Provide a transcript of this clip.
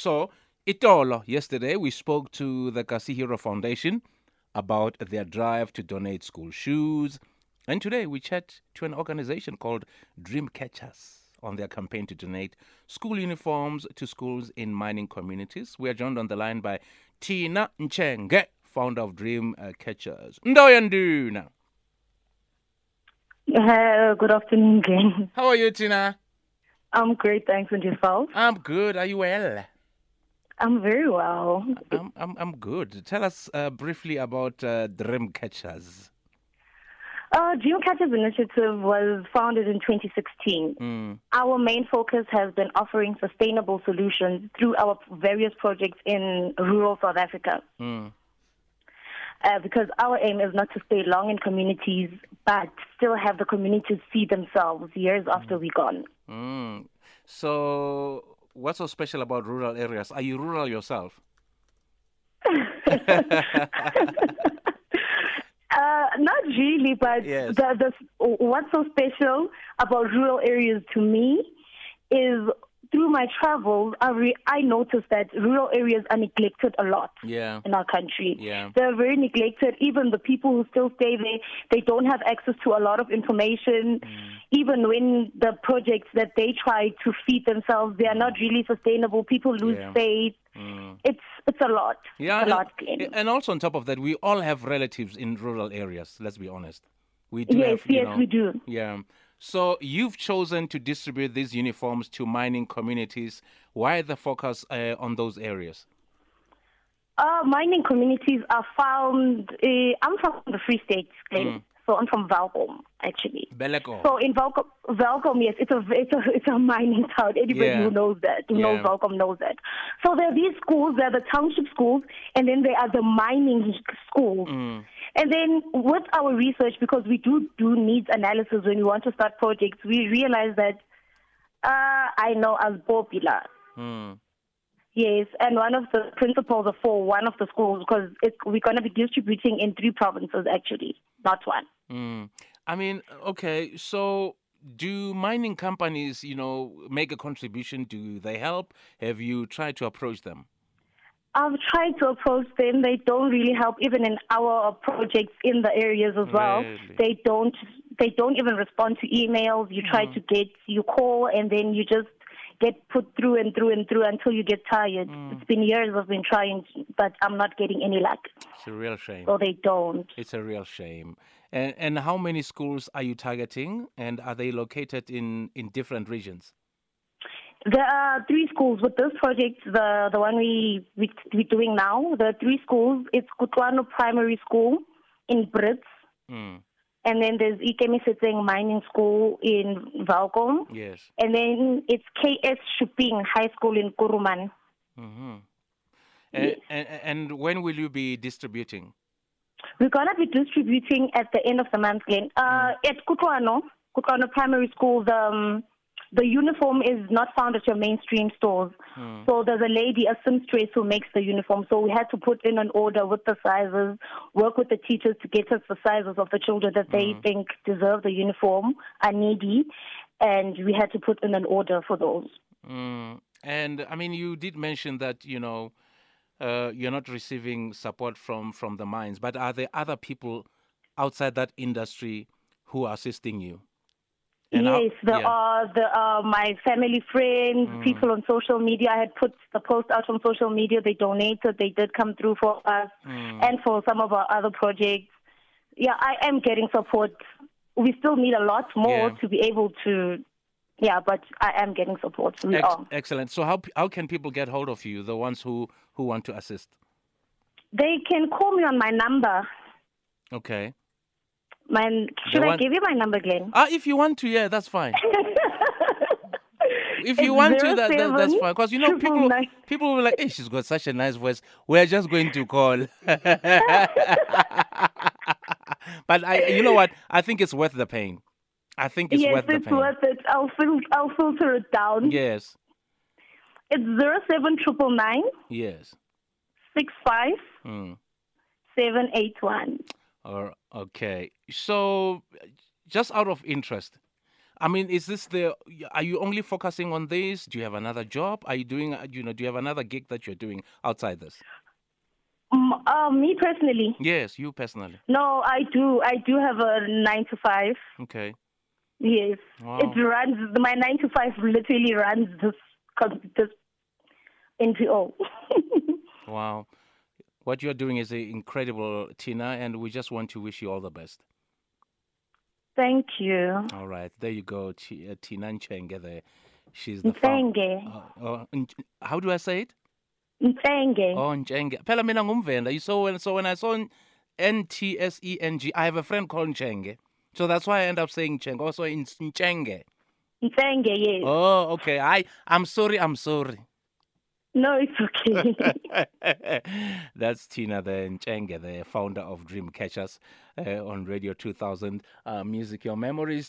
So, Itolo, yesterday we spoke to the Kasi Hero Foundation about their drive to donate school shoes. And today we chat to an organization called Dream Catchers on their campaign to donate school uniforms to schools in mining communities. We are joined on the line by Tina Nchenge, founder of Dream uh, Catchers. Ndoyanduna. Uh, good afternoon, Glenn. How are you, Tina? I'm great, thanks. And yourself? I'm good. Are you well? I'm very well. I'm, I'm, I'm good. Tell us uh, briefly about uh, Dream Catchers. Uh, Dream Catchers Initiative was founded in 2016. Mm. Our main focus has been offering sustainable solutions through our various projects in rural South Africa. Mm. Uh, because our aim is not to stay long in communities, but still have the communities see themselves years after we're gone. Mm. So, what's so special about rural areas? Are you rural yourself? Uh, not really, but Yes. the, the, what's so special about rural areas to me is through my travels, I, re- I noticed that rural areas are neglected a lot Yeah. in our country. Yeah. They're very neglected. Even the people who still stay there, they don't have access to a lot of information. Mm. Even when the projects that they try to feed themselves, they are not really sustainable. People lose Yeah. faith. Mm. It's it's a lot. Yeah, a and, lot, Glenn. and also on top of that, we all have relatives in rural areas. Let's be honest. We do Yes, have, yes, know- we do. Yeah. So you've chosen to distribute these uniforms to mining communities. Why the focus uh, on those areas? Uh, mining communities are found. Uh, I'm from the Free State, Glenn. Mm. So I'm from Welkom, actually. Beleko. So in Welkom, Welkom, yes, it's a it's a it's a mining town. Anybody Yeah. who knows that, who knows Yeah. Welkom, knows that. So there are these schools. There are the township schools, and then there are the mining schools. Mm. And then with our research, because we do do needs analysis when we want to start projects, we realize that uh, I know as popular. Mm. Yes, and one of the principals are for one of the schools because we're going to be distributing in three provinces actually, not one. Mm. I mean, okay, so do mining companies, you know, make a contribution? Do they help? Have you tried to approach them? I've tried to approach them. They don't really help, even in our projects in the areas as well. Really? They don't. They don't even respond to emails. You try Mm. to get, you call, and then you just get put through and through and through until you get tired. Mm. It's been years I've been trying, but I'm not getting any luck. It's a real shame. So they don't. It's a real shame. And, and how many schools are you targeting? And are they located in, in different regions? There are three schools with this project. The the one we we we're doing now. The three schools. It's Kutlwano Primary School in Brits, Mm. and then there's Ikemisetseng Mining School in Welkom, Yes. and then it's KS Shuping High School in Kuruman. hmm And, and, and when will you be distributing? We're gonna be distributing at the end of the month. Glenn. Uh, At Kutlwano, Kutlwano Primary School, the um, the uniform is not found at your mainstream stores. Mm. So there's a lady, a seamstress, who makes the uniform. So we had to put in an order with the sizes, work with the teachers to get us the sizes of the children that they think deserve the uniform, are needy, and we had to put in an order for those. Mm. And I mean, you did mention that, you know, uh, you're not receiving support from, from the mines, but are there other people outside that industry who are assisting you? And how- yes, there yeah. are there are my family friends, Mm. people on social media. I had put the post out on social media. They donated. They did come through for us Mm. and for some of our other projects. Yeah, I am getting support. We still need a lot more Yeah. to be able to. Yeah, but I am getting support. We Ex- are. excellent. So how how can people get hold of you? The ones who who want to assist. They can call me on my number. Okay. My should I give you my number, Glenn? Ah, if you want to, yeah, that's fine. If you It's want to, that, that that's fine. Because you know, people 999. people will be like, "Hey, she's got such a nice voice." We're just going to call. but I, you know what? I think it's worth the pain. I think it's yes, worth the it's pain. worth it. I'll fil- I'll filter it down. Yes, It's zero seven triple nine yes. six five Mm. seven eight one. Or okay. So, just out of interest, I mean, is this the? Are you only focusing on this? Do you have another job? Are you doing? You know, do you have another gig that you're doing outside this? Um, uh, me personally, Yes, you personally. no, I do. I do have a nine to five. Okay. Yes, Wow. it runs. My nine to five literally runs this this NPO. Wow. What you're doing is incredible, Tina, and we just want to wish you all the best. Thank you. All right, there you go, uh, Tina Nchenge. There, she's the found- Ntsenge. Uh, uh, Nch- how do I say it? Ntsenge. Oh, Nchenge. Phela mina ngumvenda. You saw when so when I saw N T S E N G, I have a friend called Nchenge. So that's why I end up saying Nchenge. Also in Nchenge. Ntsenge, yes. Oh, okay. I I'm sorry. I'm sorry. No, it's okay. That's Tina the Nchenge, the founder of Dream Catchers uh, on Radio 2000. Uh, Music Your Memories.